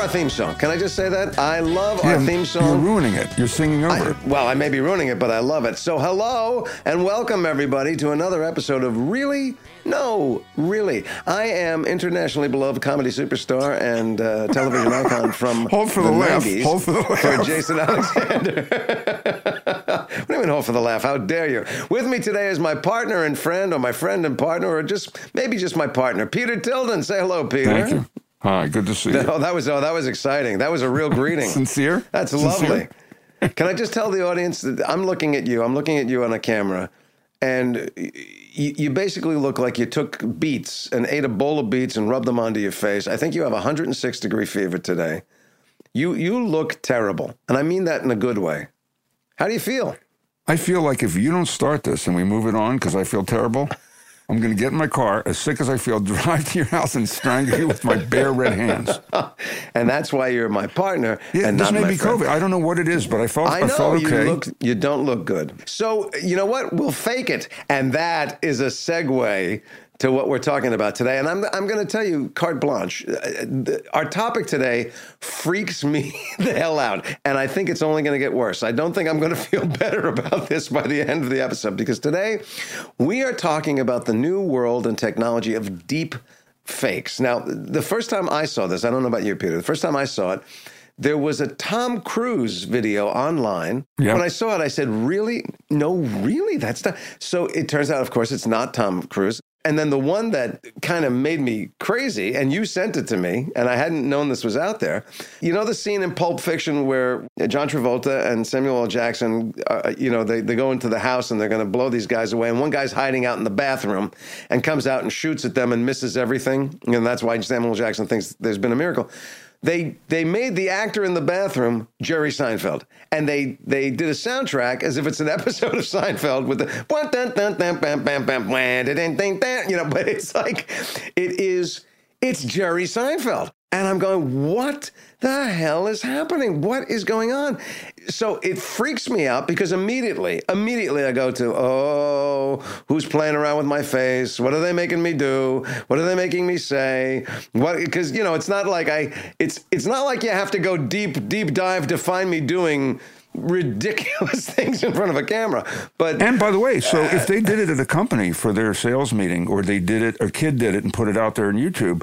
Our theme song. Can I just say that? I love Yeah, our theme song. You're ruining it. You're singing over I, it. well, I may be ruining it, but I love it. So, hello and welcome everybody to another episode of Really? No, really. I am internationally beloved comedy superstar and uh, television icon from Hold for the laugh. 90s Hold for the laugh. For Jason Alexander. what do you mean, hold for the laugh? How dare you? With me today is my partner and friend, or my friend and partner, or just maybe just my partner, Peter Tilden. Say hello, Peter. Thank you. Hi, good to see you. Oh, that was oh, that was exciting. That was a real greeting. Sincere? That's Sincere? lovely. Can I just tell the audience that I'm looking at you? I'm looking at you on a camera, and y- you basically look like you took beets and ate a bowl of beets and rubbed them onto your face. I think you have 106 degree fever today. You you look terrible, and I mean that in a good way. How do you feel? I feel like if you don't start this and we move it on because I feel terrible, I'm going to get in my car, as sick as I feel, drive to your house and strangle you with my bare red hands. And that's why you're my partner. Yeah, and this may be friend. COVID. I don't know what it is, but I felt I I, felt okay. you look. You don't look good. So you know what? We'll fake it, and that is a segue to what we're talking about today. And I'm I'm going to tell you, carte blanche. uh, Our topic today freaks me the hell out, and I think it's only going to get worse. I don't think I'm going to feel better about this by the end of the episode because today we are talking about the new world and technology of deep fakes. Now, the first time I saw this, I don't know about you, Peter. The first time I saw it, there was a Tom Cruise video online. Yeah. When I saw it, I said, "Really? No, really? That's not." So it turns out, of course, it's not Tom Cruise. And then the one that kind of made me crazy, and you sent it to me, and I hadn't known this was out there. You know the scene in Pulp Fiction where John Travolta and Samuel L. Jackson, uh, you know, they, they go into the house and they're going to blow these guys away, and one guy's hiding out in the bathroom and comes out and shoots at them and misses everything, and that's why Samuel L. Jackson thinks there's been a miracle they they made the actor in the bathroom Jerry Seinfeld, and they they did a soundtrack as if it's an episode of Seinfeld with the you know. But it's like it is it's Jerry Seinfeld, and I'm going, what the hell is happening? What is going on? So it freaks me out because immediately, immediately I go to, oh, who's playing around with my face? What are they making me do? What are they making me say? What? Because you know, it's not like I, it's it's not like you have to go deep, deep dive to find me doing ridiculous things in front of a camera. But And by the way, so uh, if they did it at a company for their sales meeting, or they did it, a kid did it and put it out there on YouTube,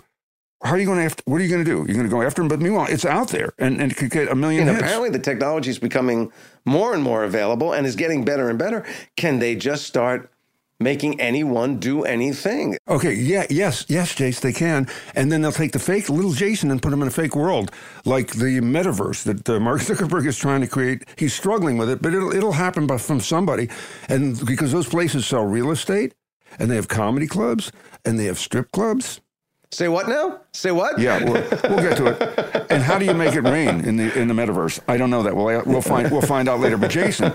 how are you going to have? What are you going to do? You're going to go after them? But meanwhile, it's out there, and, and it could get a million And hits. apparently, the technology is becoming more and more available and is getting better and better. Can they just start making anyone do anything? Okay, yeah, yes, yes, Jace, they can. And then they'll take the fake little Jason and put him in a fake world, like the metaverse that uh, Mark Zuckerberg is trying to create. He's struggling with it, but it'll, it'll happen by, from somebody. And because those places sell real estate and they have comedy clubs and they have strip clubs. Say what now? Say what? Yeah, we'll, we'll get to it. And how do you make it rain in the in the metaverse? I don't know that. We'll we'll find we'll find out later. But Jason,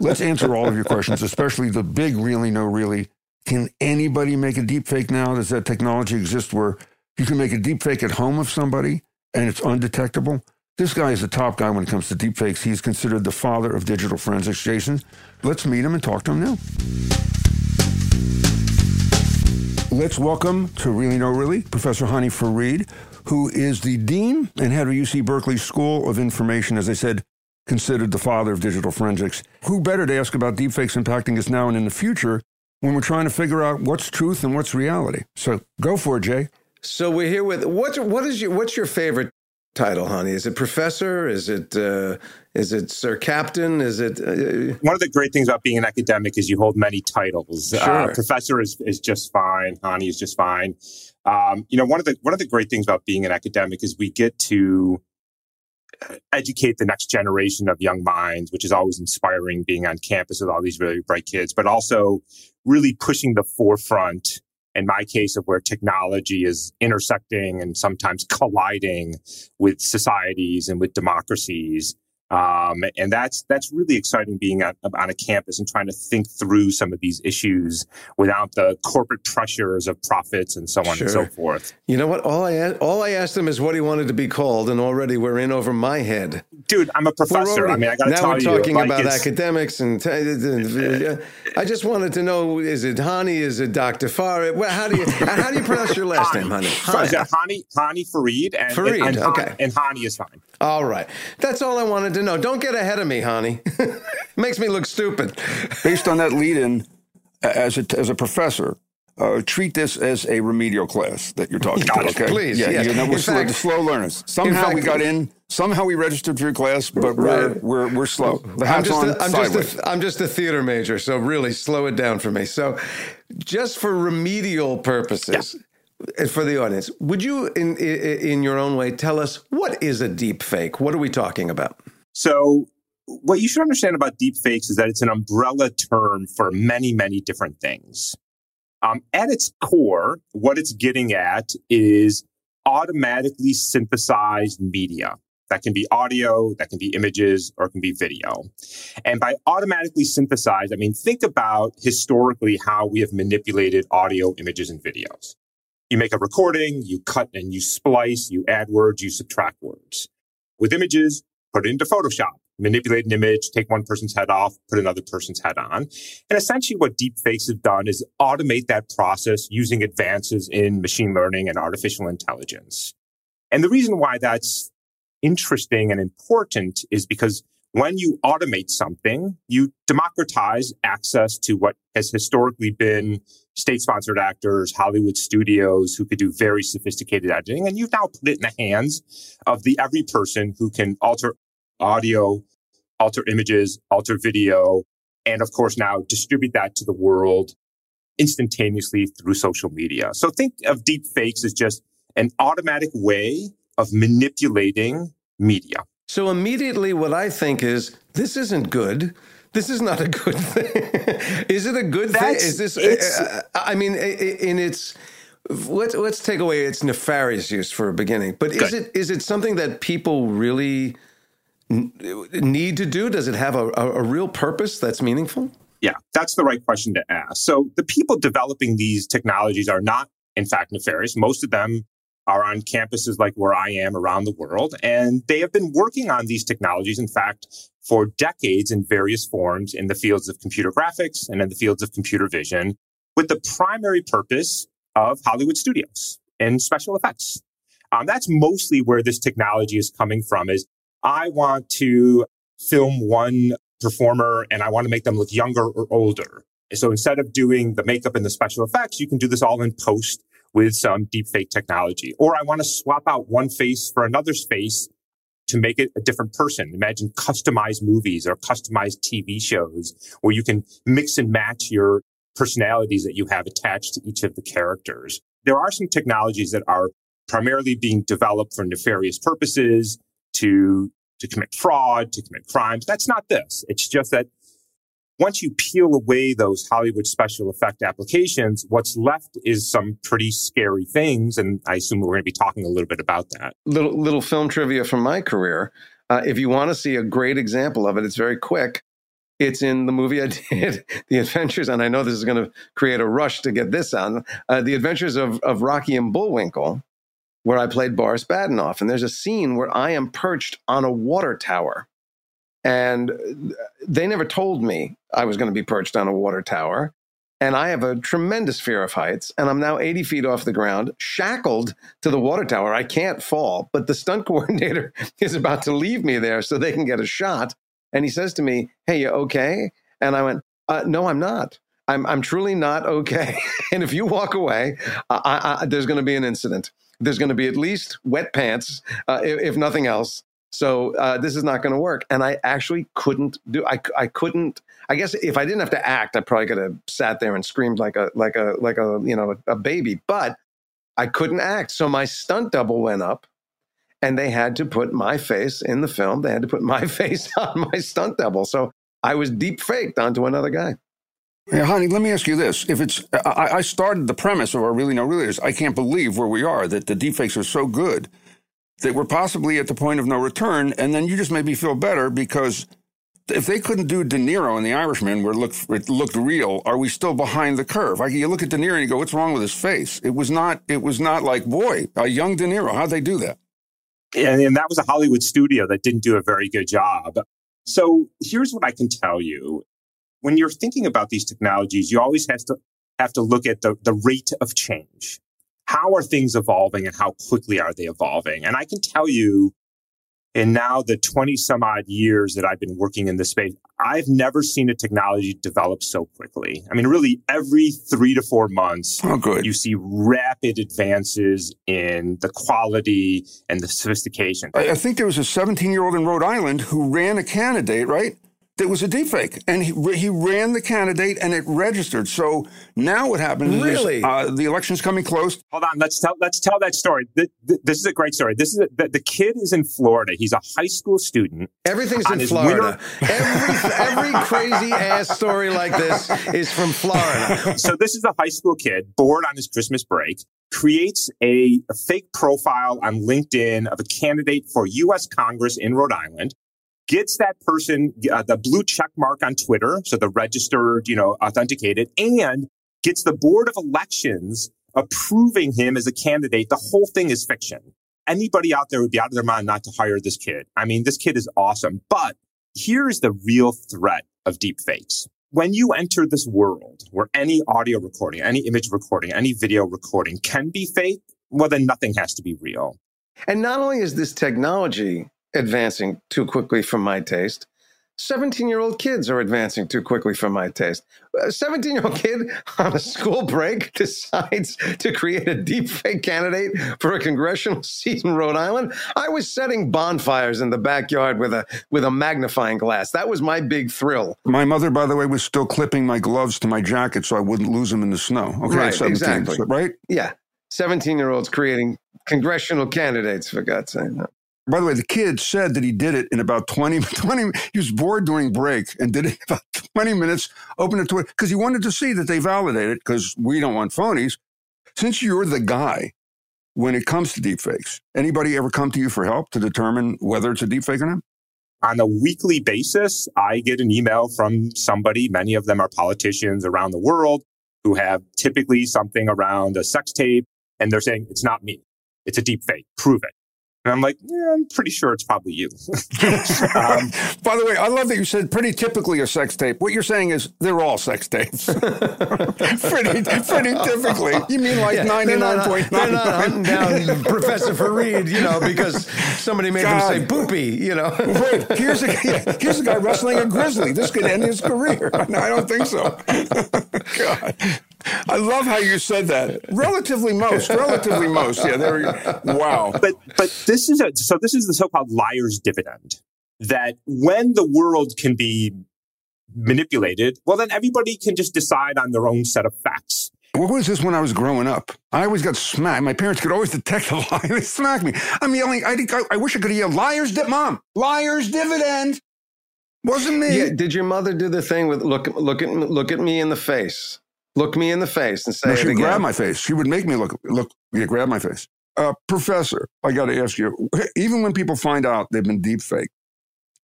let's answer all of your questions, especially the big really no really. Can anybody make a deep fake now? Does that technology exist where you can make a deep fake at home of somebody and it's undetectable? This guy is the top guy when it comes to deep fakes. He's considered the father of digital forensics. Jason, let's meet him and talk to him now. Let's welcome to Really No Really Professor Hany Farid, who is the Dean and head of UC Berkeley School of Information, as I said, considered the father of digital forensics. Who better to ask about deepfakes impacting us now and in the future when we're trying to figure out what's truth and what's reality? So go for it, Jay. So we're here with what? What is your what's your favorite title, honey? Is it professor? Is it uh, is it sir captain? Is it uh, one of the great things about being an academic is you hold many titles. Uh, Sure. Uh, professor is is just fine. Honey is just fine. Um, you know, one of the one of the great things about being an academic is we get to uh, educate the next generation of young minds, which is always inspiring. Being on campus with all these really bright kids, but also really pushing the forefront. In my case, of where technology is intersecting and sometimes colliding with societies and with democracies. Um, and that's that's really exciting being on, on a campus and trying to think through some of these issues without the corporate pressures of profits and so on and so forth. You know what? All I all I asked him is what he wanted to be called, and already we're in over my head. Dude, I'm a professor. already- I mean, I got to now we're talking like, about academics, and t- uh, I just wanted to know: is it Hany? Is it Dr. Farid? Well, how do you how do you pronounce your last name, Honey? So is it Hany, Hany Farid? And, Farid, and, and, okay. And Hany is fine. All right, that's all I wanted to know. Don't get ahead of me, honey. Makes me look stupid. Based on that lead in, as a, as a professor, uh, treat this as a remedial class that you're talking about. Okay, Please, Yeah, yes. you know, we're slow, fact- the slow learners. Somehow fact- we got in. Somehow we registered for your class, but we're Right. we're we're slow. The I'm hat's just, on a, I'm, sideways. just a, I'm just a theater major, so really slow it down for me. So, just for remedial purposes, and for the audience, would you, in, in your own way, tell us what is a deep fake? What are we talking about? So, what you should understand about deepfakes is that it's an umbrella term for many, many different things. Um, at its core, what it's getting at is automatically synthesized media. That can be audio, that can be images, or it can be video. And by automatically synthesized, I mean, think about historically how we have manipulated audio, images, and videos. You make a recording, you cut and you splice, you add words, you subtract words. With images, put it into Photoshop, manipulate an image, take one person's head off, put another person's head on. And essentially what deepfakes have done is automate that process using advances in machine learning and artificial intelligence. And the reason why that's interesting and important is because when you automate something, you democratize access to what has historically been state sponsored actors, Hollywood studios who could do very sophisticated editing. And you've now put it in the hands of the every person who can alter audio, alter images, alter video, and of course now distribute that to the world instantaneously through social media. So think of deep fakes as just an automatic way of manipulating media. So immediately, what I think is this isn't good. This is not a good thing. is it a good thing? Is this? uh, I mean, i- i- in its let's let's take away its nefarious use for a beginning. But is it is it something that people really need to do? Does it have a, a, a real purpose that's meaningful? Yeah, that's the right question to ask. So the people developing these technologies are not, in fact, nefarious. Most of them are on campuses like where I am around the world, and they have been working on these technologies, in fact, for decades in various forms in the fields of computer graphics and in the fields of computer vision, with the primary purpose of Hollywood studios and special effects. Um, that's mostly where this technology is coming from. Is I want to film one performer and I want to make them look younger or older. So instead of doing the makeup and the special effects, you can do this all in post with some deepfake technology. Or I want to swap out one face for another's face to make it a different person. Imagine customized movies or customized TV shows where you can mix and match your personalities that you have attached to each of the characters. There are some technologies that are primarily being developed for nefarious purposes to to commit fraud, to commit crimes. That's not this. It's just that once you peel away those Hollywood special effect applications, what's left is some pretty scary things. And I assume we're going to be talking a little bit about that. Little, little film trivia from my career. Uh, if you want to see a great example of it, it's very quick. It's in the movie I did, The Adventures, and I know this is going to create a rush to get this on. Uh, the Adventures of, of Rocky and Bullwinkle, where I played Boris Badenov. And there's a scene where I am perched on a water tower. And they never told me I was going to be perched on a water tower. And I have a tremendous fear of heights. And I'm now 80 feet off the ground, shackled to the water tower. I can't fall. But the stunt coordinator is about to leave me there so they can get a shot. And he says to me, Hey, you okay? And I went, uh, No, I'm not. I'm, I'm truly not okay. and if you walk away, I, I, there's going to be an incident. There's going to be at least wet pants, uh, if, if nothing else. So uh, this is not going to work. And I actually couldn't do. I I couldn't. I guess if I didn't have to act, I probably could have sat there and screamed like a like a like a you know a baby. But I couldn't act. So my stunt double went up, and they had to put my face in the film. They had to put my face on my stunt double. So I was deep faked onto another guy. Yeah, honey, let me ask you this. If it's, I, I started the premise of our Really No Really is, I can't believe where we are, that the deepfakes are so good that we're possibly at the point of no return. And then you just made me feel better because if they couldn't do De Niro in The Irishman where it looked, it looked real, are we still behind the curve? Like you look at De Niro and you go, what's wrong with his face? It was not, it was not like, boy, a young De Niro. How'd they do that? And, and that was a Hollywood studio that didn't do a very good job. So here's what I can tell you. When you're thinking about these technologies, you always have to have to look at the, the rate of change how are things evolving and how quickly are they evolving? And I can tell you in now the 20 some odd years that I've been working in this space, I've never seen a technology develop so quickly. I mean, really every three to four months, oh, good. you see rapid advances in the quality and the sophistication. I, I think there was a 17 year old in Rhode Island who ran a candidate, right? That was a deepfake, and he, he ran the candidate, and it registered. So now what happens really? is uh, the election's coming close. Hold on, let's tell let's tell that story. This, this is a great story. This is a, the, the, kid is in Florida. He's a high school student. Everything's in Florida. every every crazy ass story like this is from Florida. So this is a high school kid bored on his Christmas break. Creates a, a fake profile on LinkedIn of a candidate for U.S. Congress in Rhode Island gets that person uh, the blue check mark on Twitter, so the registered, you know, authenticated, and gets the board of elections approving him as a candidate. The whole thing is fiction. Anybody out there would be out of their mind not to hire this kid. I mean, this kid is awesome. But here's the real threat of deep fakes. When you enter this world where any audio recording, any image recording, any video recording can be fake, well, then nothing has to be real. And not only is this technology advancing too quickly for my taste. 17 year old kids are advancing too quickly for my taste. A 17 year old kid on a school break decides to create a deep fake candidate for a congressional seat in Rhode Island. I was setting bonfires in the backyard with a with a magnifying glass. That was my big thrill. My mother, by the way, was still clipping my gloves to my jacket so I wouldn't lose them in the snow. Okay, right, 17, exactly. right? Yeah. 17 year olds creating congressional candidates, for God's sake. By the way, the kid said that he did it in about 20, 20 he was bored during break and did it about 20 minutes, opened it to because he wanted to see that they validate it because we don't want phonies. Since you're the guy when it comes to deepfakes, anybody ever come to you for help to determine whether it's a deepfake or not? On a weekly basis, I get an email from somebody. Many of them are politicians around the world who have typically something around a sex tape, and they're saying, it's not me. It's a deep fake. Prove it. And I'm like, yeah, I'm pretty sure it's probably you. um, By the way, I love that you said pretty typically a sex tape. What you're saying is they're all sex tapes. pretty, pretty typically. You mean like ninety nine point nine? They're not hunting down Professor Farid, you know, because somebody made God. them say "boopy," you know. Wait, here's a here's a guy wrestling a grizzly. This could end his career. No, I don't think so. God. I love how you said that. Relatively most, relatively most. Yeah, there. Wow. But but this is a so this is the so-called liar's dividend. That when the world can be manipulated, well, then everybody can just decide on their own set of facts. What was this when I was growing up? I always got smacked. My parents could always detect a lie. They smacked me. I'm yelling. I, I, I wish I could yell, "Liar's di- mom, liar's dividend." Wasn't me. Yeah. Did your mother do the thing with look look at look at me in the face? Look me in the face and say No, she would again. grab my face. She would make me look, look, yeah, grab my face. Uh, professor, I got to ask you, even when people find out they've been deep fake,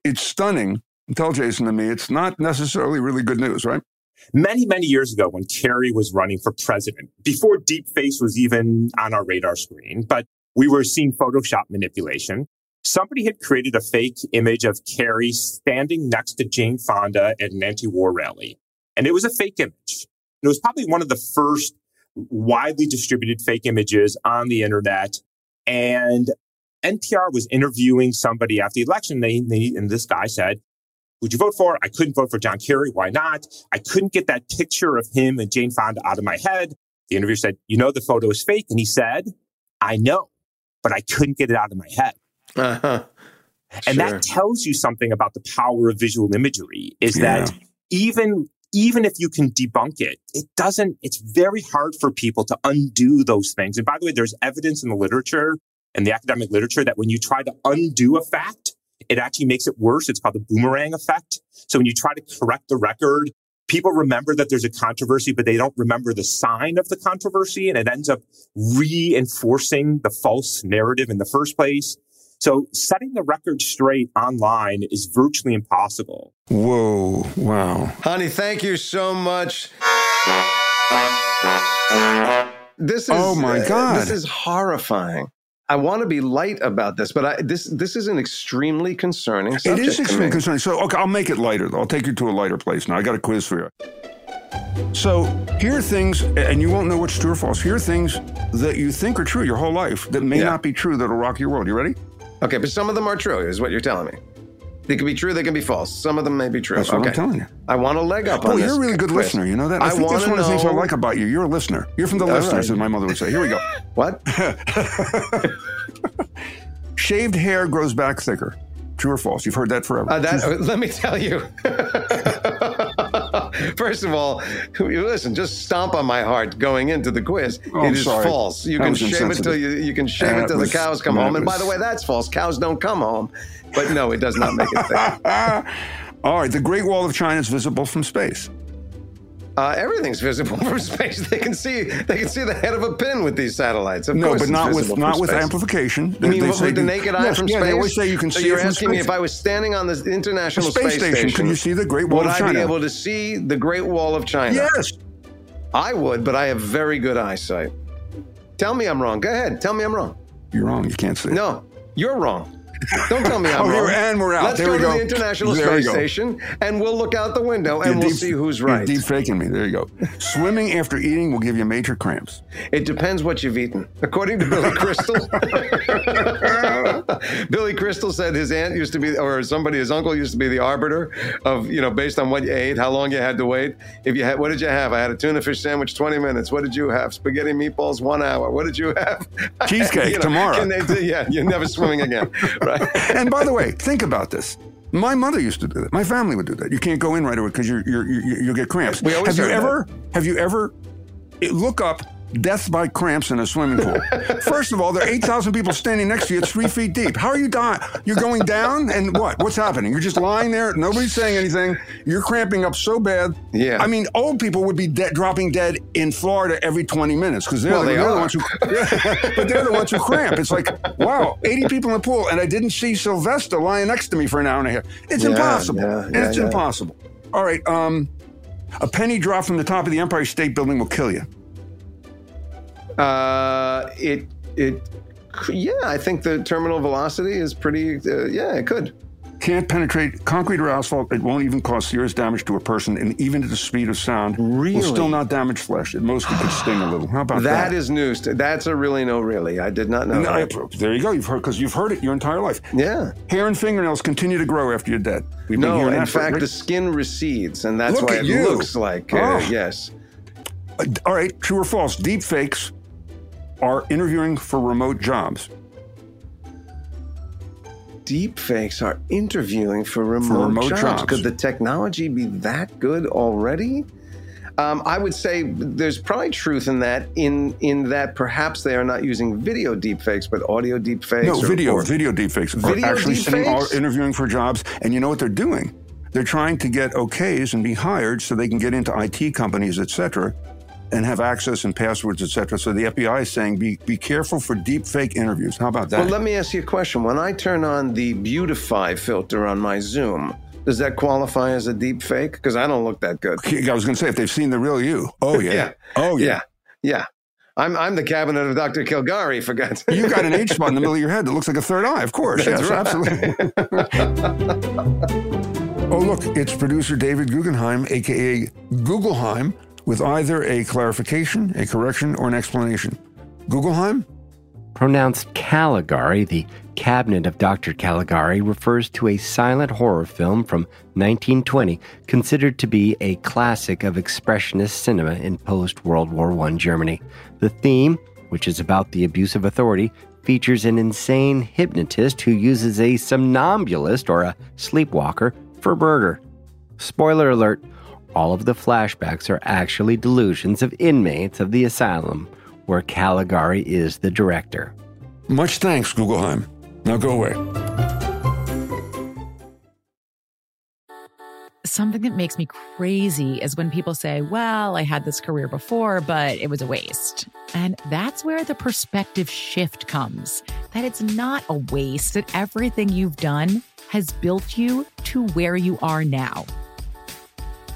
it's stunning. Tell Jason and me, it's not necessarily really good news, right? Many, many years ago when Kerry was running for president, before deepfakes was even on our radar screen, but we were seeing Photoshop manipulation. Somebody had created a fake image of Kerry standing next to Jane Fonda at an anti-war rally. And it was a fake image. It was probably one of the first widely distributed fake images on the internet. And NPR was interviewing somebody after the election. They, they, and this guy said, would you vote for? I couldn't vote for John Kerry. Why not? I couldn't get that picture of him and Jane Fonda out of my head. The interviewer said, you know, the photo is fake. And he said, I know, but I couldn't get it out of my head. Uh-huh. And Sure. that tells you something about the power of visual imagery is Yeah. that even even if you can debunk it, it doesn't, it's very hard for people to undo those things. And by the way, there's evidence in the literature and the academic literature that when you try to undo a fact, it actually makes it worse. It's called the boomerang effect. So when you try to correct the record, people remember that there's a controversy, but they don't remember the sign of the controversy. And it ends up reinforcing the false narrative in the first place. So setting the record straight online is virtually impossible. Whoa, wow. Honey, thank you so much. This is Oh, my uh, God. this is horrifying. I want to be light about this, but I, this this is an extremely concerning It is extremely me. concerning. So, okay, I'll make it lighter. though. I'll take you to a lighter place now. I got a quiz for you. So, here are things, and you won't know what's true or false. Here are things that you think are true your whole life that may Yeah. not be true that'll rock your world. You ready? Okay, but some of them are true, is what you're telling me. They can be true, they can be false. Some of them may be true. That's what okay. I'm telling you. I want a leg up Oh, you're a really good quiz. listener. You know that? I, I think that's one of the things I like about you. You're a listener. You're from the All listeners, right. as my mother would say. Here we go. What? Shaved hair grows back thicker. True or false? You've heard that forever. Uh, that, let me tell you. First of all, listen, just stomp on my heart going into the quiz. Oh, it is sorry. false. You That can was shave it till you you can shave That it till was- the cows come home. And by the way, that's false. Cows don't come home. But no, it does not make it. All right. The Great Wall of China is visible from space. Uh, everything's visible from space. They can see they can see the head of a pin with these satellites. Of no, course but not with not with space. amplification. You mean They with the naked eye Yes, from yeah, space? They always say you can so see you're it from asking me if I was standing on the International The space station, could you see the Great Wall would of I be able to see the Great Wall of China? Yes. I would, but I have very good eyesight. Tell me I'm wrong. Go ahead. Tell me I'm wrong. You're wrong. You can't see. it. No, you're wrong. Don't tell me I'm Oh, wrong. here- and we're out. Let's There go to go. the International There Space. Station, and we'll look out the window, and You're we'll deep- see who's you're right. deep faking me. There you go. Swimming after eating will give you major cramps. It depends what you've eaten. According to Billy Crystal, Billy Crystal said his aunt used to be, or somebody, his uncle used to be the arbiter of, you know, based on what you ate, how long you had to wait. If you had, what did you have? I had a tuna fish sandwich, 20 minutes. What did you have? Spaghetti meatballs, one hour. What did you have? Cheesecake You know, tomorrow. they do- yeah, you're never swimming again, right? And by the way, think about this. My mother used to do that. My family would do that. You can't go in right away because you're, you're, you you'll get cramps. We always have you ever have you ever look up death by cramps in a swimming pool? First of all, there are eight thousand people standing next to you. It's three feet deep. How are you dying? You're going down, and what? What's happening? You're just lying there. Nobody's saying anything. You're cramping up so bad. Yeah. I mean, old people would be de- dropping dead in Florida every 20 minutes because they're, Well, they they're the ones who. but they're the ones who cramp. It's like, wow, 80 people in the pool, and I didn't see Sylvester lying next to me for an hour and a half. It's Yeah, impossible. yeah, and it's impossible. All right. Um, a penny drop from the top of the Empire State Building will kill you. Uh, it, it, yeah, I think the terminal velocity is pretty, uh, yeah, it could. Can't penetrate concrete or asphalt. It won't even cause serious damage to a person, and even at the speed of sound, Really? will still not damage flesh. It mostly could sting a little. How about that? That is news. To, that's a really no, really. I did not know. No, I- that. there you go. You've heard because you've heard it your entire life. Yeah. Hair and fingernails continue to grow after you're dead. We've No, in fact, the skin recedes, and that's Look why it you. looks like, uh, Oh. yes. Uh, all right, true or false? Deep fakes are interviewing for remote jobs. Deepfakes are interviewing for remote, remote jobs. jobs. Could the technology be that good already? Um, I would say there's probably truth in that. In in that perhaps they are not using video deepfakes, but audio deepfakes. No, or- video, or- video deepfakes are actually deepfakes? are interviewing for jobs, and you know what they're doing? They're trying to get okays and be hired so they can get into IT companies, et cetera, and have access and passwords, et cetera. So the FBI is saying be, be careful for deep fake interviews. How about that? Well, let me ask you a question. When I turn on the Beautify filter on my Zoom, does that qualify as a deep fake? Because I don't look that good. I was going to say, if they've seen the real you. Oh, yeah. Yeah. Oh, yeah. Yeah. Yeah. I'm, I'm the cabinet of Dr. Kilgari, for God's sake. You got an H spot in the middle of your head that looks like a third eye, of course. That's yes, right. absolutely. oh, look, it's producer David Guggenheim, aka Googleheim, with either a clarification, a correction, or an explanation. Googleheim? Pronounced Caligari, the cabinet of Dr. Caligari refers to a silent horror film from 1920 considered to be a classic of expressionist cinema in post World War I Germany. The theme, which is about the abuse of authority, features an insane hypnotist who uses a somnambulist or a sleepwalker for murder. Spoiler alert all of the flashbacks are actually delusions of inmates of the asylum, where Caligari is the director. Much thanks, Googleheim. Now go away. Something that makes me crazy is when people say, Well, I had this career before, but it was a waste. And that's where the perspective shift comes that it's not a waste, that everything you've done has built you to where you are now.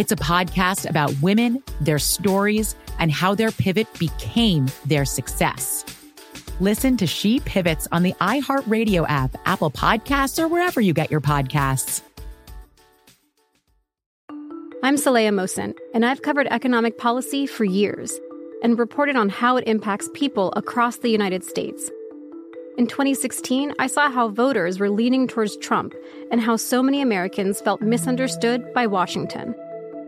It's a podcast about women, their stories, and how their pivot became their success. Listen to She Pivots on the iHeartRadio app, Apple Podcasts, or wherever you get your podcasts. I'm Saleha Mohsin, and I've covered economic policy for years and reported on how it impacts people across the United States. In 2016, I saw how voters were leaning towards Trump and how so many Americans felt misunderstood by Washington.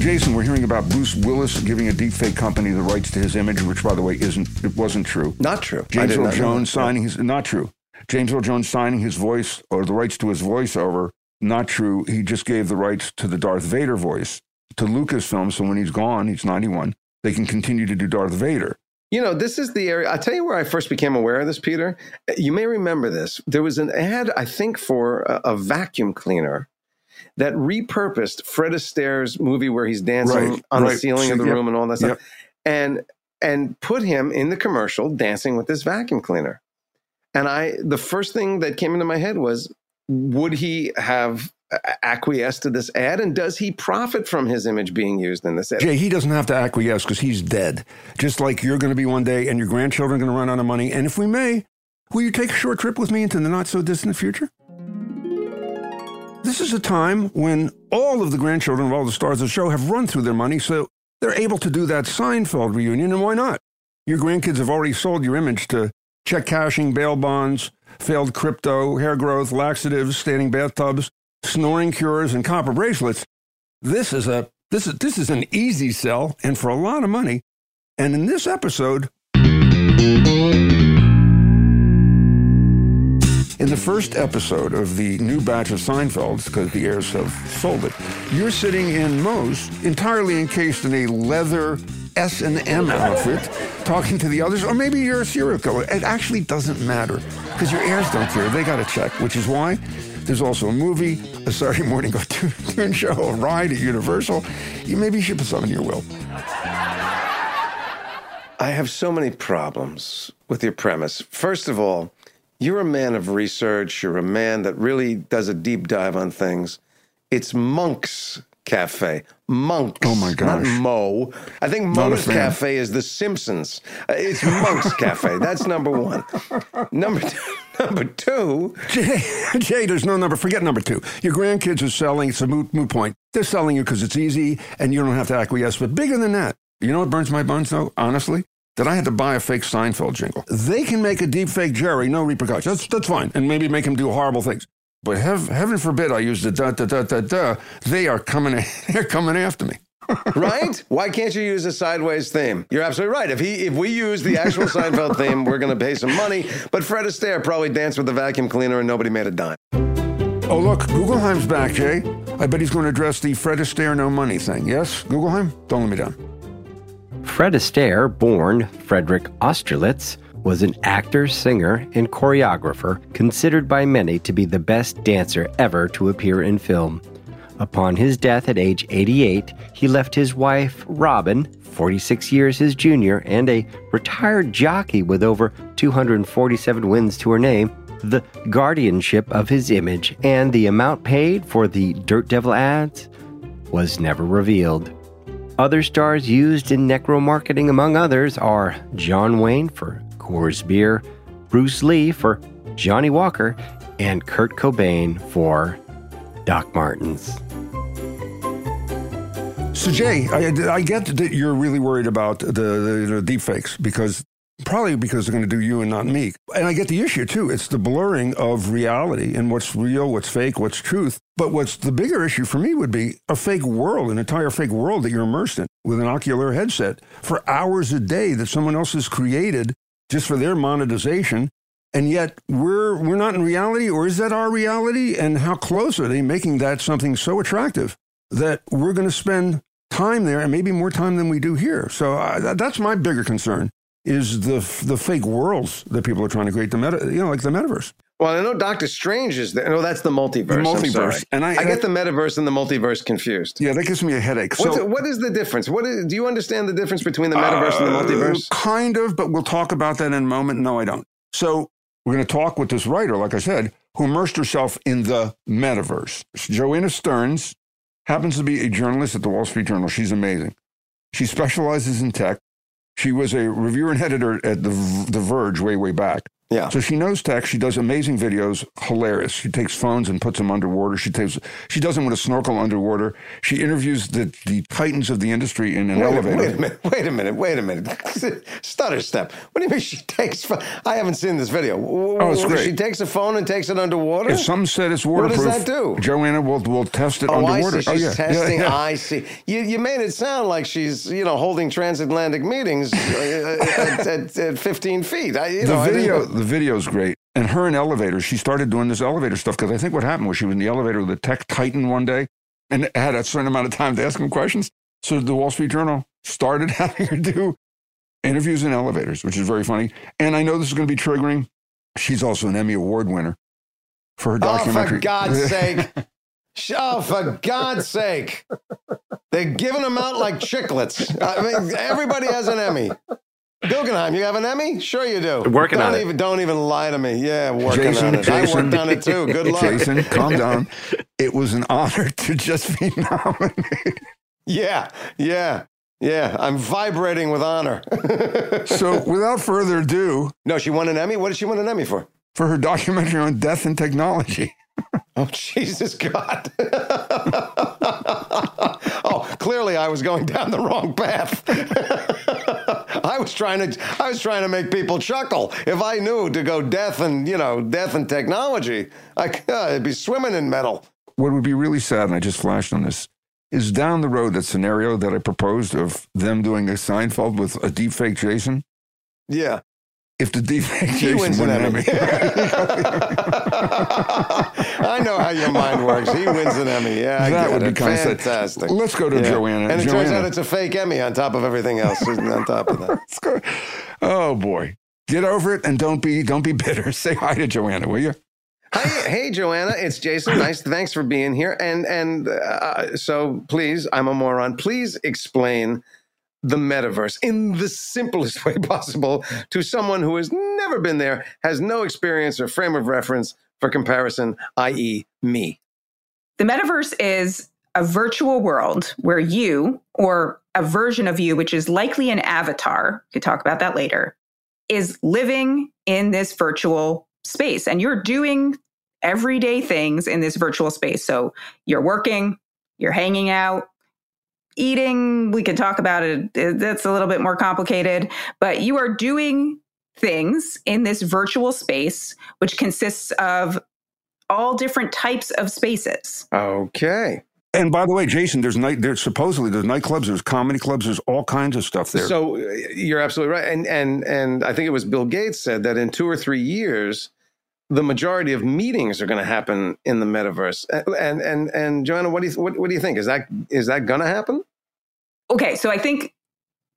Jason, we're hearing about Bruce Willis giving a deepfake company the rights to his image, which, by the way, isn't it wasn't true. Not true. James Earl Jones signing his not true. James Earl Jones signing his voice or the rights to his voiceover, not true. He just gave the rights to the Darth Vader voice to Lucasfilm, so when he's gone, he's 91, they can continue to do Darth Vader. You know, this is the area. I'll tell you where I first became aware of this, Peter. You may remember this. There was an ad, I think, for a, a vacuum cleaner that repurposed Fred Astaire's movie where he's dancing Right, on the right. ceiling of the Yep, room and all that stuff, yep. and and put him in the commercial dancing with this vacuum cleaner. And I, the first thing that came into my head was, would he have acquiesced to this ad? And does he profit from his image being used in this ad? Jay, he doesn't have to acquiesce because he's dead. Just like you're going to be one day and your grandchildren are going to run out of money. And if we may, will you take a short trip with me into the not so distant future? This is a time when all of the grandchildren of all the stars of the show have run through their money, so they're able to do that Seinfeld reunion, and why not? Your grandkids have already sold your image to check cashing, bail bonds, failed crypto, hair growth, laxatives, standing bathtubs, snoring cures, and copper bracelets. This is a this is this is an easy sell and for a lot of money. And in this episode, in the first episode of the new batch of Seinfelds, because the heirs have sold it, you're sitting in Moe's, entirely encased in a leather S and M outfit, talking to the others, or maybe you're a serial killer. It actually doesn't matter because your heirs don't care. They got to check, which is why there's also a movie, a Saturday morning cartoon show, a ride at Universal. You maybe should put something in your will. I have so many problems with your premise. First of all, you're a man of research. You're a man that really does a deep dive on things. It's Monk's Cafe. Monk's. Oh my gosh. Not Mo. I think Mo's. Cafe is The Simpsons. Uh, It's Monk's Cafe. That's number one. Number two. Number two. Jay, Jay, there's no number. Forget number two. Your grandkids are selling. It's a moot, moot point. They're selling you because it's easy and you don't have to acquiesce. But bigger than that, you know what burns my buns, though, honestly? That I had to buy a fake Seinfeld jingle. They can make a deep fake Jerry, no repercussions. That's, that's fine. And maybe make him do horrible things. But heaven forbid I use the da da da da da. They are coming. They're coming after me. right? Why can't you use a sideways theme? You're absolutely right. If he, if we use the actual Seinfeld theme, we're going to pay some money. But Fred Astaire probably danced with the vacuum cleaner and nobody made a dime. Oh look, Guggenheim's back, Jay. I bet he's going to address the Fred Astaire no money thing. Yes, Guggenheim, don't let me down. Fred Astaire, born Frederick Austerlitz, was an actor, singer, and choreographer considered by many to be the best dancer ever to appear in film. Upon his death at age 88, he left his wife, Robyn, 46 years his junior, and a retired jockey with over 247 wins to her name, the guardianship of his image, and the amount paid for the Dirt Devil ads was never revealed. Other stars used in necro marketing, among others, are John Wayne for Coors Beer, Bruce Lee for Johnnie Walker, and Kurt Cobain for Doc Martens. So Jay, I, I get that you're really worried about the, the, the deep fakes because probably because they're going to do you and not me. And I get the issue too. It's the blurring of reality and what's real, what's fake, what's truth. But what's the bigger issue for me would be a fake world, an entire fake world that you're immersed in with an ocular headset for hours a day that someone else has created just for their monetization. And yet we're we're not in reality, or is that our reality? And how close are they making that something so attractive that we're going to spend time there and maybe more time than we do here? So uh, that- that's my bigger concern is the the fake worlds that people are trying to create the meta, you know, like the metaverse. Well, I know Doctor Strange is there. No, that's the multiverse. The multiverse. And I- I get the metaverse and the multiverse confused. Yeah, that gives me a headache. What's So- it- what is the difference? What is, do you understand the difference between the metaverse and the Uh, multiverse? Kind of, but we'll talk about that in a moment. No, I don't. So we're going to talk with this writer, like I said, who immersed herself in the metaverse. Joanna Stearns happens to be a journalist at the Wall Street Journal. She's amazing. She specializes in tech. She was a reviewer and editor at the The Verge way, way back. Yeah. So she knows tech. She does amazing videos, hilarious. She takes phones and puts them underwater. She takes she does them with a snorkel underwater. She interviews the, the titans of the industry in an Wait a, elevator. wait a minute. Wait a minute. Wait a minute. Stutter step. What do you mean she takes? I haven't seen this video. Oh, it's great. She takes a phone and takes it underwater. If something said it's waterproof, What does that do? Joanna will will test it Oh, I underwater. see. She's oh, yeah. testing. Yeah, yeah. I see. You, you made it sound like she's, you know, holding transatlantic meetings uh, at, at, at 15 feet. I, you the know, I video, the video's great. And her in elevators, she started doing this elevator stuff because I think what happened was she was in the elevator with a tech titan one day and had a certain amount of time to ask him questions. So the Wall Street Journal started having her do interviews in elevators, which is very funny. And I know this is going to be triggering. She's also an Emmy Award winner for her documentary. Oh, for God's sake. Oh, for God's sake. They're giving them out like chiclets. I mean, everybody has an Emmy. Guggenheim, you have an Emmy? Sure you do. Working don't on it. even, Don't even lie to me. Yeah, working Jason, on it. Jason, I worked on it too. Good luck. Jason, calm down. It was an honor to just be nominated. Yeah, yeah, yeah. I'm vibrating with honor. So, without further ado, no, she won an Emmy. What did she win an Emmy for? for her documentary on death and technology. Oh, Jesus God. oh, clearly I was going down the wrong path. I was trying to I was trying to make people chuckle. If I knew to go death and, you know, death and technology, I, I'd uh, be swimming in metal. What would be really sad, and I just flashed on this, is down the road that scenario that I proposed of them doing a Seinfeld with a deepfake Jason. Yeah. If the deepfake He wins an Emmy. I know how your mind works. He wins an Emmy. Yeah, I That would be it. kinda fantastic. Let's go to Yeah. Joanna. And it turns out it's a fake Emmy on top of everything else. on top of that. Oh boy, get over it and don't be don't be bitter. Say hi to Joanna, will you? Hey, hey, Joanna, it's Jason. Nice, thanks for being here. And and uh, so, please, I'm a moron. Please explain the metaverse in the simplest way possible to someone who has never been there, has no experience or frame of reference for comparison, i.e., me. The metaverse is a virtual world where you, or a version of you, which is likely an avatar, we could talk about that later, is living in this virtual space. And you're doing everyday things in this virtual space. So you're working, you're hanging out, eating. We can talk about it. That's a little bit more complicated, but you are doing things in this virtual space, which consists of all different types of spaces. Okay. And by the way, Jason, there's night. There's supposedly there's nightclubs, there's comedy clubs, there's all kinds of stuff there. So uh, you're absolutely right, and and and I think it was Bill Gates said that in two or three years, the majority of meetings are going to happen in the metaverse. And and and Joanna, what do you what, what do you think? Is that is that going to happen? Okay, so I think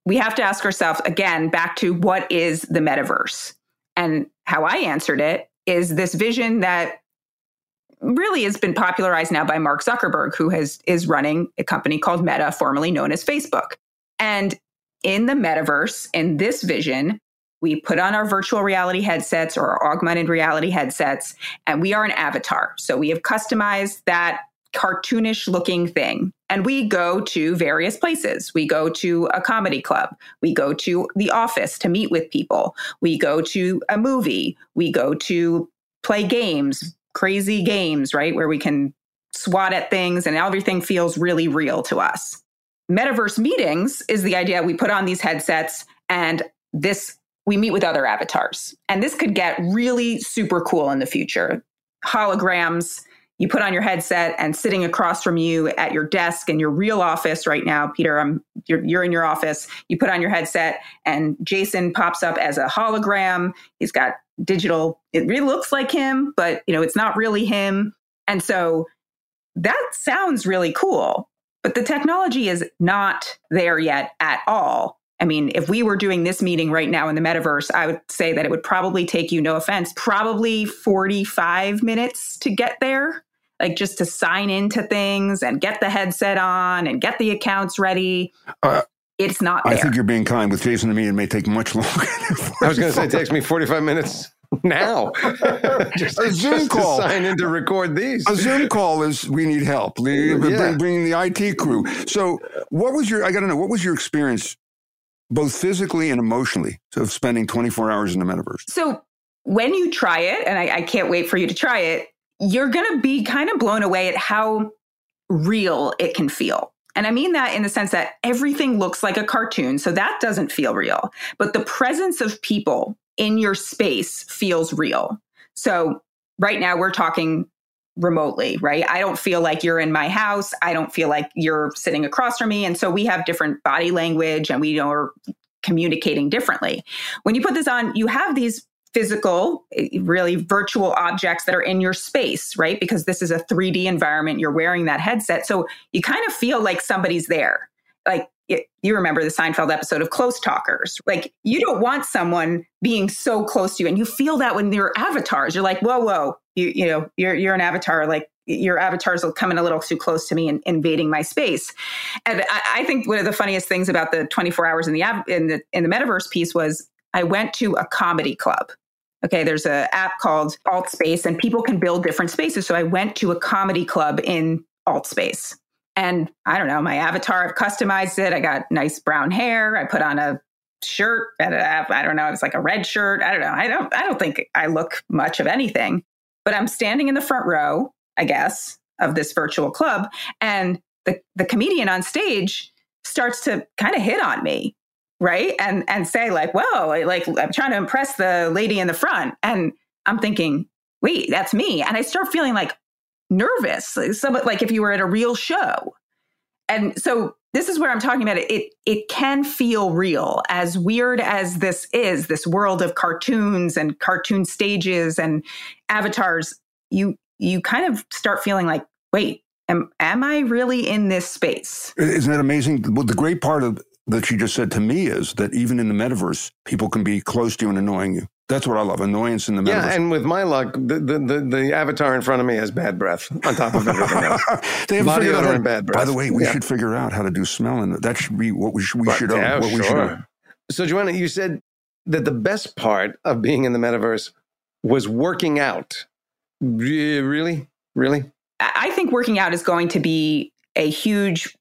we have to ask ourselves again back to what is the metaverse? And how I answered it is this vision that really has been popularized now by Mark Zuckerberg, who has is running a company called Meta, formerly known as Facebook. And in the metaverse, in this vision, we put on our virtual reality headsets or our augmented reality headsets, and we are an avatar. So we have customized that cartoonish looking thing. And we go to various places. We go to a comedy club. We go to the office to meet with people. We go to a movie. We go to play games, crazy games, right? Where we can swat at things and everything feels really real to us. Metaverse meetings is the idea we put on these headsets and this we meet with other avatars. And this could get really super cool in the future. Holograms, you put on your headset and sitting across from you at your desk in your real office right now, Peter, I'm, you're, you're in your office. You put on your headset and Jason pops up as a hologram. He's got digital, it really looks like him, but you know, it's not really him. And so that sounds really cool, but the technology is not there yet at all. I mean, if we were doing this meeting right now in the metaverse, I would say that it would probably take you, no offense, probably 45 minutes to get there, like just to sign into things and get the headset on and get the accounts ready. Uh, it's not there. I think you're being kind with Jason and me. It may take much longer. I was going to say it takes me 45 minutes now. just, a Zoom just to call. sign in to record these. A Zoom call is we need help. Bring, Yeah. Bringing the IT crew. So, what was your? I got to know what was your experience, both physically and emotionally, of spending 24 hours in the metaverse. So when you try it, and I, I can't wait for you to try it, you're going to be kind of blown away at how real it can feel. And I mean that in the sense that everything looks like a cartoon, so that doesn't feel real. But the presence of people in your space feels real. So right now we're talking remotely, right? I don't feel like you're in my house. I don't feel like you're sitting across from me. And so we have different body language and we are communicating differently. When you put this on, you have these physical, really virtual objects that are in your space, right? Because this is a 3D environment. You're wearing that headset. So you kind of feel like somebody's there. Like you remember the Seinfeld episode of Close Talkers. Like you don't want someone being so close to you. And you feel that when they're avatars. You're like, whoa, whoa, you, you know, you're, you're an avatar. Like your avatars will come in a little too close to me and invading my space. And I, I think one of the funniest things about the 24 hours in the av- in the in the metaverse piece was I went to a comedy club. Okay, there's an app called Altspace, and people can build different spaces. So I went to a comedy club in Altspace. And I don't know, my avatar, I've customized it. I got nice brown hair. I put on a shirt. I don't know, it's like a red shirt. I don't know. I don't I don't think I look much of anything. But I'm standing in the front row, I guess, of this virtual club. And the, the comedian on stage starts to kind of hit on me right and and say like well like i'm trying to impress the lady in the front and i'm thinking wait that's me and i start feeling like nervous. Somewhat like if you were at a real show. And so this is where i'm talking about it. It it can feel real as weird as this is this world of cartoons and cartoon stages and avatars. You you kind of start feeling like wait am am i really in this space? Isn't that amazing? Well the great part of that you just said to me is that even in the metaverse, people can be close to you and annoying you. That's what I love, annoyance in the metaverse. Yeah, and with my luck, the, the, the, the avatar in front of me has bad breath on top of everything else. they have Body figured odor and bad breath. By the way, we Yeah. should figure out how to do smelling. That should be what we should, we Right, should own. yeah, what we should own. So, Joanna, you said that the best part of being in the metaverse was working out. Really? Really? I I think working out is going to be a huge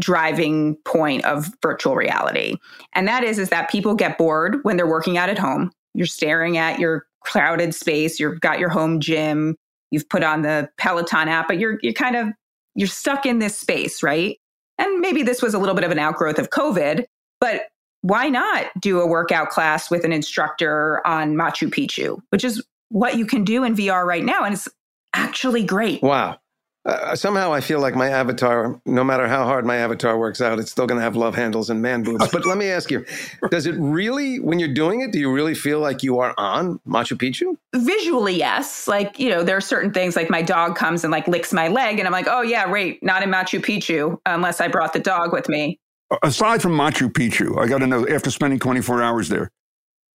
driving point of virtual reality. And that is is that people get bored when they're working out at home. You're staring at your crowded space, you've got your home gym, you've put on the Peloton app, but you're you're kind of you're stuck in this space, right? And maybe this was a little bit of an outgrowth of COVID, but why not do a workout class with an instructor on Machu Picchu, which is what you can do in VR right now and it's actually great. Wow. Uh, somehow I feel like my avatar, no matter how hard my avatar works out, it's still going to have love handles and man boobs. But let me ask you, does it really, when you're doing it, do you really feel like you are on Machu Picchu? visually yes like you know there are certain things like my dog comes and like licks my leg and i'm like oh yeah right not in machu picchu unless i brought the dog with me Aside from Machu Picchu, I got to know after spending 24 hours there,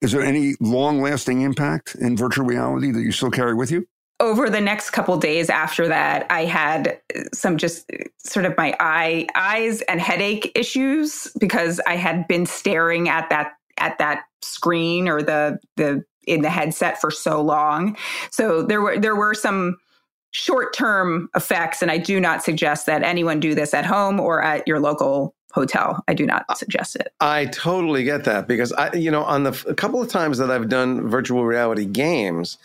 is there any long lasting impact in virtual reality that you still carry with you? Over the next couple days after that i had some just sort of my eye eyes and headache issues because i had been staring at that at that screen or the the in the headset for so long. So there were there were some short term effects and i do not suggest that anyone do this at home or at your local hotel. I do not suggest it. I totally get that because I, you know, on the a couple of times that I've done virtual reality games,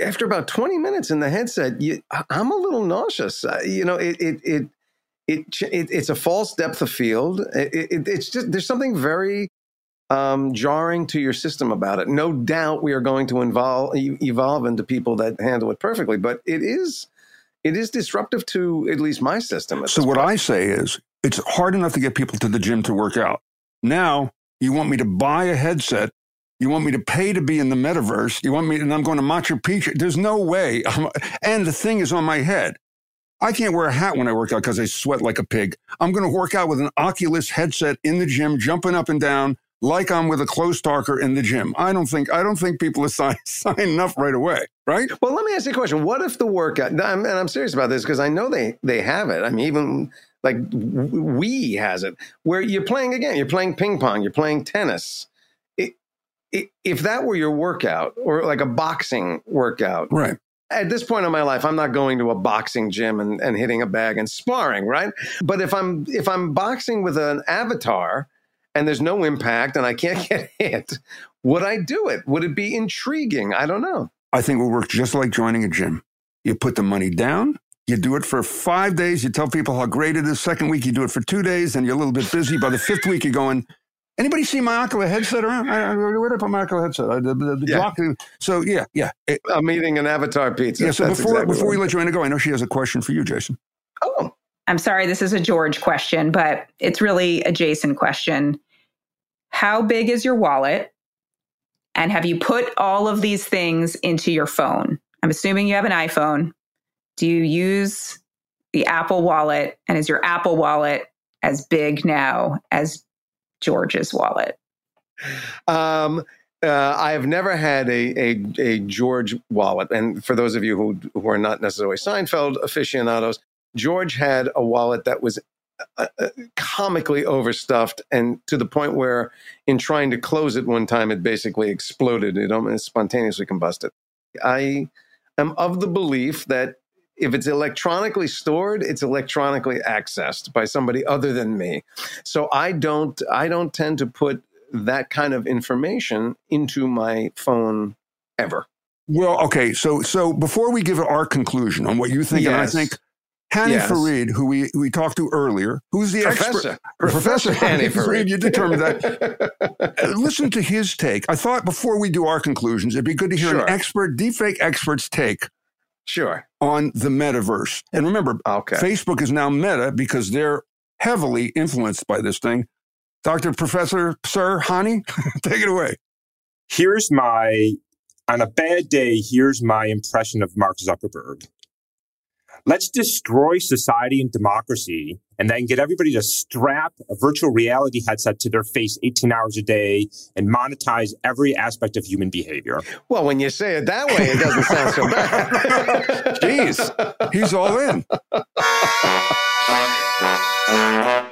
after about 20 minutes in the headset, you, I'm a little nauseous. Uh, you know, it, it, it, it, it, it's a false depth of field. It, it, it's just, there's something very um, jarring to your system about it. No doubt we are going to involve, evolve into people that handle it perfectly, but it is, it is disruptive to at least my system. So what point. I say is, it's hard enough to get people to the gym to work out. Now you want me to buy a headset. You want me to pay to be in the metaverse. You want me, and I'm going to Machu Picchu. There's no way. I'm, and the thing is on my head. I can't wear a hat when I work out because I sweat like a pig. I'm going to work out with an Oculus headset in the gym, jumping up and down like I'm with a close talker in the gym. I don't think I don't think people are sign, signing up right away, right? Well, let me ask you a question. What if the workout, and I'm, and I'm serious about this because I know they, they have it. I mean, even like Wii has it, where you're playing again, you're playing ping pong, you're playing tennis. If that were your workout or like a boxing workout, Right. at this point in my life, I'm not going to a boxing gym and, and hitting a bag and sparring, right? But if I'm if I'm boxing with an avatar and there's no impact and I can't get hit, would I do it? Would it be intriguing? I don't know. I think it will work just like joining a gym. You put the money down, you do it for five days, you tell people how great it is. Second week, you do it for two days, and you're a little bit busy. By the fifth week, you're going, anybody see my Oculus headset around? I, I, where did I put my Oculus headset? I, the, the, the Yeah. block- so, yeah, yeah. It- I'm eating an avatar pizza. yeah, so That's before, exactly before what we let Joanna go, I know she has a question for you, Jason. Oh, I'm sorry, this is a George question, but it's really a Jason question. How big is your wallet? And have you put all of these things into your phone? I'm assuming you have an iPhone. Do you use the Apple wallet? And is your Apple wallet as big now as George's wallet? Um, Uh, I have never had a, a a George wallet, and for those of you who who are not necessarily Seinfeld aficionados, George had a wallet that was uh, uh, comically overstuffed, and to the point where, in trying to close it one time, it basically exploded. It almost spontaneously combusted. I am of the belief that if it's electronically stored, it's electronically accessed by somebody other than me. So I don't I don't tend to put that kind of information into my phone ever. Well, okay. So, so before we give our conclusion on what you think, and I think Hany Yes. Farid, who we, we talked to earlier, who's the Professor. expert, Professor Hany Farid. you determined that. Uh, Listen to his take. I thought before we do our conclusions, it'd be good to hear Sure. an expert, deepfake expert's take Sure. On the metaverse. And remember, Okay. Facebook is now Meta because they're heavily influenced by this thing. Dr. Professor Sir Hany, take it away. Here's my, on a bad day, here's my impression of Mark Zuckerberg. Let's destroy society and democracy and then get everybody to strap a virtual reality headset to their face 18 hours a day and monetize every aspect of human behavior. Well, when you say it that way, it doesn't sound so bad. Jeez, he's all in.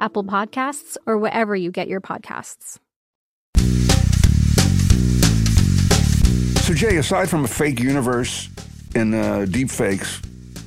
Apple Podcasts, or wherever you get your podcasts. So, Jay, aside from a fake universe and uh, deep fakes,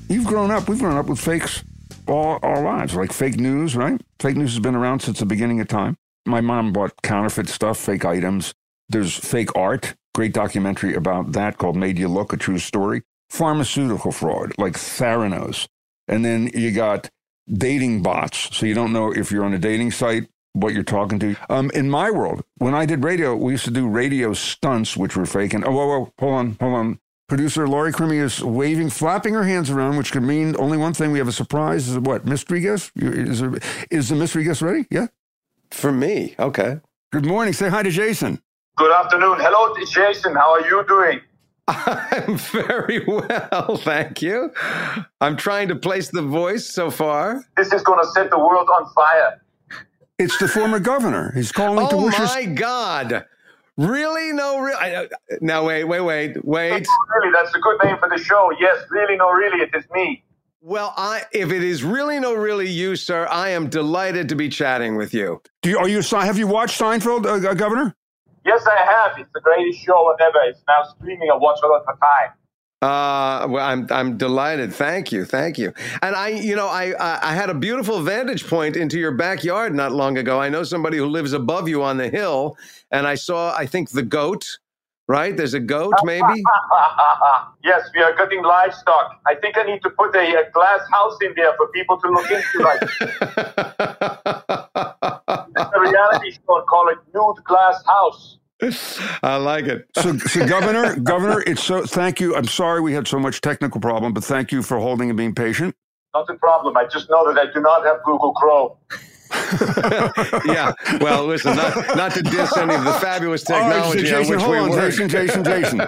you've grown up. We've grown up with fakes all our lives, like fake news, right? Fake news has been around since the beginning of time. My mom bought counterfeit stuff, fake items. There's fake art, great documentary about that called Made You Look, a true story. Pharmaceutical fraud, like Theranos. And then you got dating bots. So you don't know if you're on a dating site what you're talking to. Um, in my world, when I did radio, we used to do radio stunts, which were fake. And oh, whoa, whoa, hold on, hold on. Producer Laurie Crimmy is waving, flapping her hands around, which could mean only one thing. We have a surprise. Is it what? Mystery guest? Is, there, is the mystery guest ready? Yeah? For me. Okay. Good morning. Say hi to Jason. Good afternoon. Hello, Jason. How are you doing? I'm very well, thank you. I'm trying to place the voice so far. This is going to set the world on fire. It's the former governor. He's calling oh to wish my God. Really? No, really? I, uh, now, wait, wait, wait, wait. Really, that's a good name for the show. Yes, really, no, really, it is me. Well, I, if it is really no really you, sir, I am delighted to be chatting with you. Do you, are you, have you watched Seinfeld, uh, Governor? Yes, I have. It's the greatest show ever. It's now streaming on Watch All the Time. Uh, well, I'm I'm delighted. Thank you, thank you. And I, you know, I I had a beautiful vantage point into your backyard not long ago. I know somebody who lives above you on the hill, and I saw, I think, the goat. Right? There's a goat, maybe. yes, we are getting livestock. I think I need to put a, a glass house in there for people to look into. Like, a reality show. Call it Nude Glass House. I like it. So, so Governor, Governor, it's so. Thank you. I'm sorry we had so much technical problem, but thank you for holding and being patient. Not a problem. I just know that I do not have Google Chrome. yeah. Well, listen, not, not to diss any of the fabulous technology Jason, on which hold we on, work. Jason, Jason, Jason.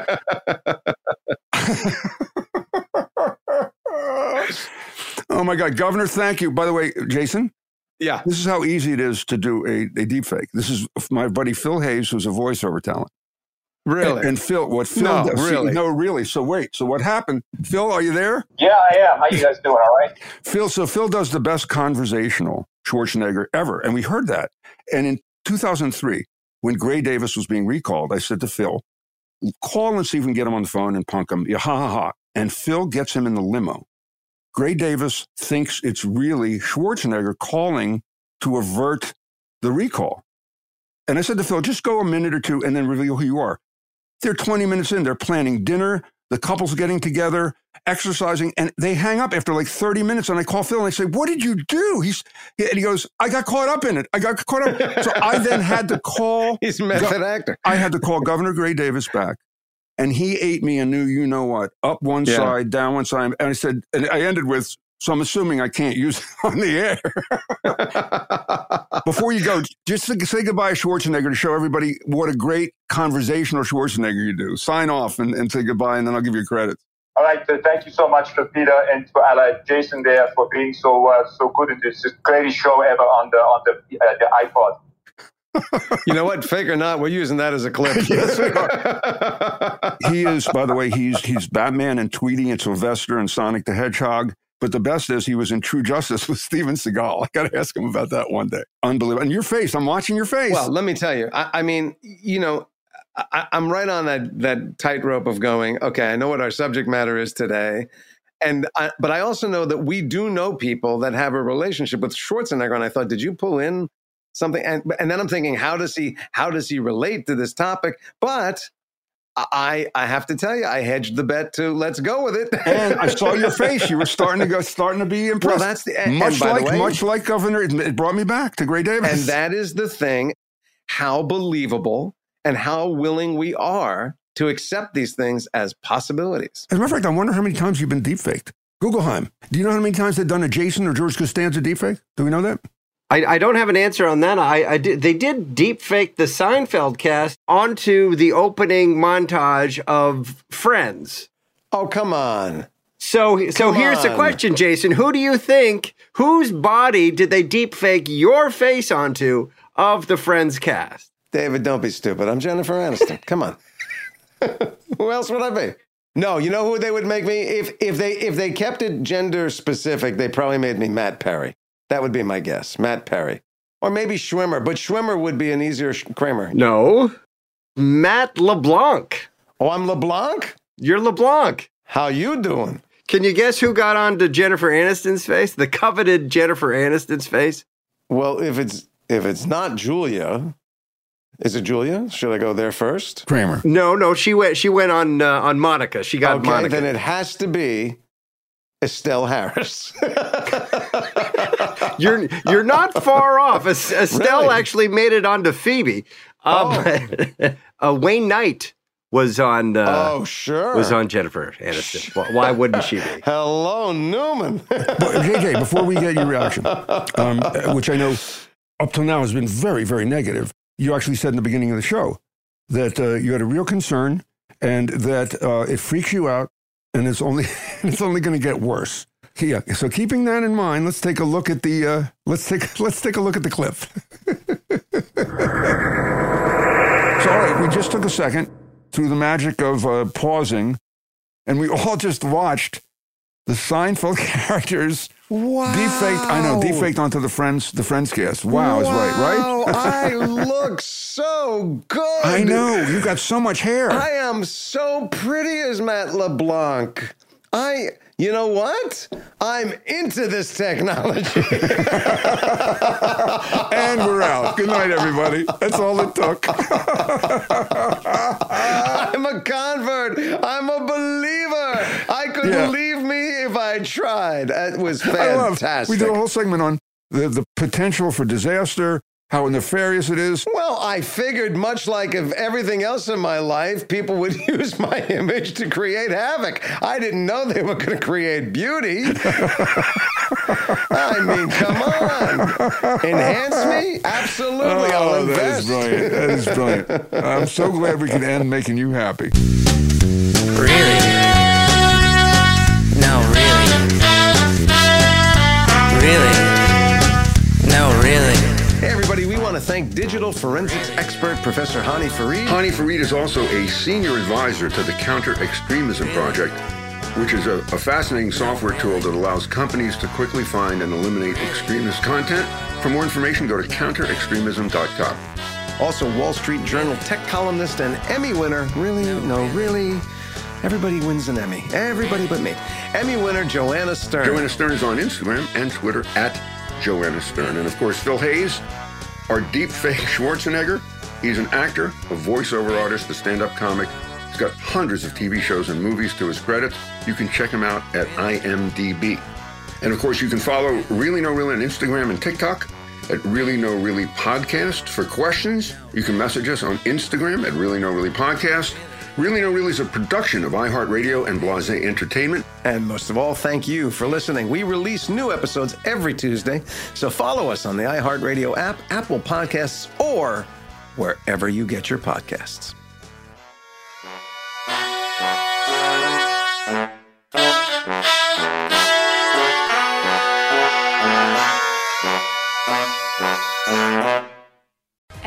oh my God, Governor, thank you. By the way, Jason. Yeah. This is how easy it is to do a, a deep fake. This is my buddy Phil Hayes, who's a voiceover talent. Really? And, and Phil, what Phil No, does, see, really? no, really. So wait, so what happened? Phil, are you there? Yeah, I am. How you guys doing? All right. Phil, so Phil does the best conversational Schwarzenegger ever. And we heard that. And in 2003, when Gray Davis was being recalled, I said to Phil, call and see if we can get him on the phone and punk him. Yeah, ha ha ha. And Phil gets him in the limo. Gray Davis thinks it's really Schwarzenegger calling to avert the recall. And I said to Phil, just go a minute or two and then reveal who you are. They're 20 minutes in, they're planning dinner, the couple's getting together, exercising, and they hang up after like 30 minutes. And I call Phil and I say, What did you do? He's and he goes, I got caught up in it. I got caught up. So I then had to call He's a method actor. I had to call Governor Gray Davis back. And he ate me a new, you know what, up one Yeah. side, down one side. And I said, and I ended with, so I'm assuming I can't use it on the air. Before you go, just say- say goodbye to Schwarzenegger to show everybody what a great conversational Schwarzenegger you do. Sign off and, and say goodbye, and then I'll give you credit. All right. Uh, thank you so much for Peter and for uh, Jason there for being so uh, so good in this. It's the greatest show ever on the on the uh, the iPod. You know what? Fake or not, we're using that as a clip. he is, by the way, he's he's Batman and Tweety and Sylvester and Sonic the Hedgehog. But the best is he was in True Justice with Steven Seagal. I got to ask him about that one day. Unbelievable. And your face, I'm watching your face. Well, let me tell you. I, I mean, you know, I, I'm right on that that tightrope of going. Okay, I know what our subject matter is today, and I, but I also know that we do know people that have a relationship with Schwarzenegger. And I thought, did you pull in something? And and then I'm thinking, how does he how does he relate to this topic? But I I have to tell you, I hedged the bet to let's go with it. and I saw your face. You were starting to go, starting to be impressed. Well, that's the and much by like way, much like Governor. It, brought me back to Gray Davis. And that is the thing how believable and how willing we are to accept these things as possibilities. As a matter of fact, I wonder how many times you've been deepfaked. Guggenheim. Do you know how many times they've done a Jason or George Costanza deepfake? Do we know that? I, I don't have an answer on that. I, I did, they did deep fake the Seinfeld cast onto the opening montage of Friends. Oh, come on. So, so Come here's the on. question, Jason. Who do you think, whose body did they deep fake your face onto of the Friends cast? David, don't be stupid. I'm Jennifer Aniston. Come on. who else would I be? No, you know who they would make me if if they if they kept it gender specific, they probably made me Matt Perry. That would be my guess, Matt Perry, or maybe Schwimmer. But Schwimmer would be an easier sh- Kramer. No, Matt LeBlanc. Oh, I'm LeBlanc. You're LeBlanc. How you doing? Can you guess who got onto Jennifer Aniston's face? The coveted Jennifer Aniston's face. Well, if it's if it's not Julia, is it Julia? Should I go there first? Kramer. No, no, she went. She went on uh, on Monica. She got okay, Monica. then it has to be Estelle Harris. you're you're not far off. Estelle really? actually made it onto Phoebe. Um, oh. uh, Wayne Knight was on. Uh, oh, sure. Was on Jennifer Aniston. Why wouldn't she be? Hello, Newman. JJ, before we get your reaction, um, which I know up till now has been very, very negative, you actually said in the beginning of the show that uh, you had a real concern and that uh, it freaks you out and it's only it's only going to get worse. Yeah. So keeping that in mind, let's take a look at the uh, let's take let's take a look at the clip. so all right, we just took a second through the magic of uh, pausing, and we all just watched the Seinfeld characters wow. defaked. I know defaked onto the Friends the Friends cast. Wow, wow. is right, right? Oh, I look so good. I know you got so much hair. I am so pretty as Matt LeBlanc. I you know what? I'm into this technology. and we're out. Good night, everybody. That's all it took. I'm a convert. I'm a believer. I could yeah. believe me if I tried. That was fantastic. we did a whole segment on the, the potential for disaster, how nefarious it is. Well, I figured, much like of everything else in my life, people would use my image to create havoc. I didn't know they were going to create beauty. I mean, come on. Enhance me? Absolutely. Oh, I'll invest. That is brilliant. That is brilliant. I'm so glad we can end making you happy. Really? To thank digital forensics expert Professor Hany Farid. Hany Farid is also a senior advisor to the Counter Extremism Project, which is a, a fascinating software tool that allows companies to quickly find and eliminate extremist content. For more information, go to counterextremism.com. Also, Wall Street Journal tech columnist and Emmy winner. Really? No, really? Everybody wins an Emmy. Everybody but me. Emmy winner Joanna Stern. Joanna Stern is on Instagram and Twitter at Joanna Stern. And of course, Phil Hayes, our deep fake Schwarzenegger. He's an actor, a voiceover artist, a stand up comic. He's got hundreds of TV shows and movies to his credit. You can check him out at IMDb. And of course, you can follow Really No Really on Instagram and TikTok at Really No Really Podcast. For questions, you can message us on Instagram at Really No Really Podcast. Really No Really is a production of iHeartRadio and Blase Entertainment. And most of all, thank you for listening. We release new episodes every Tuesday, so follow us on the iHeartRadio app, Apple Podcasts, or wherever you get your podcasts.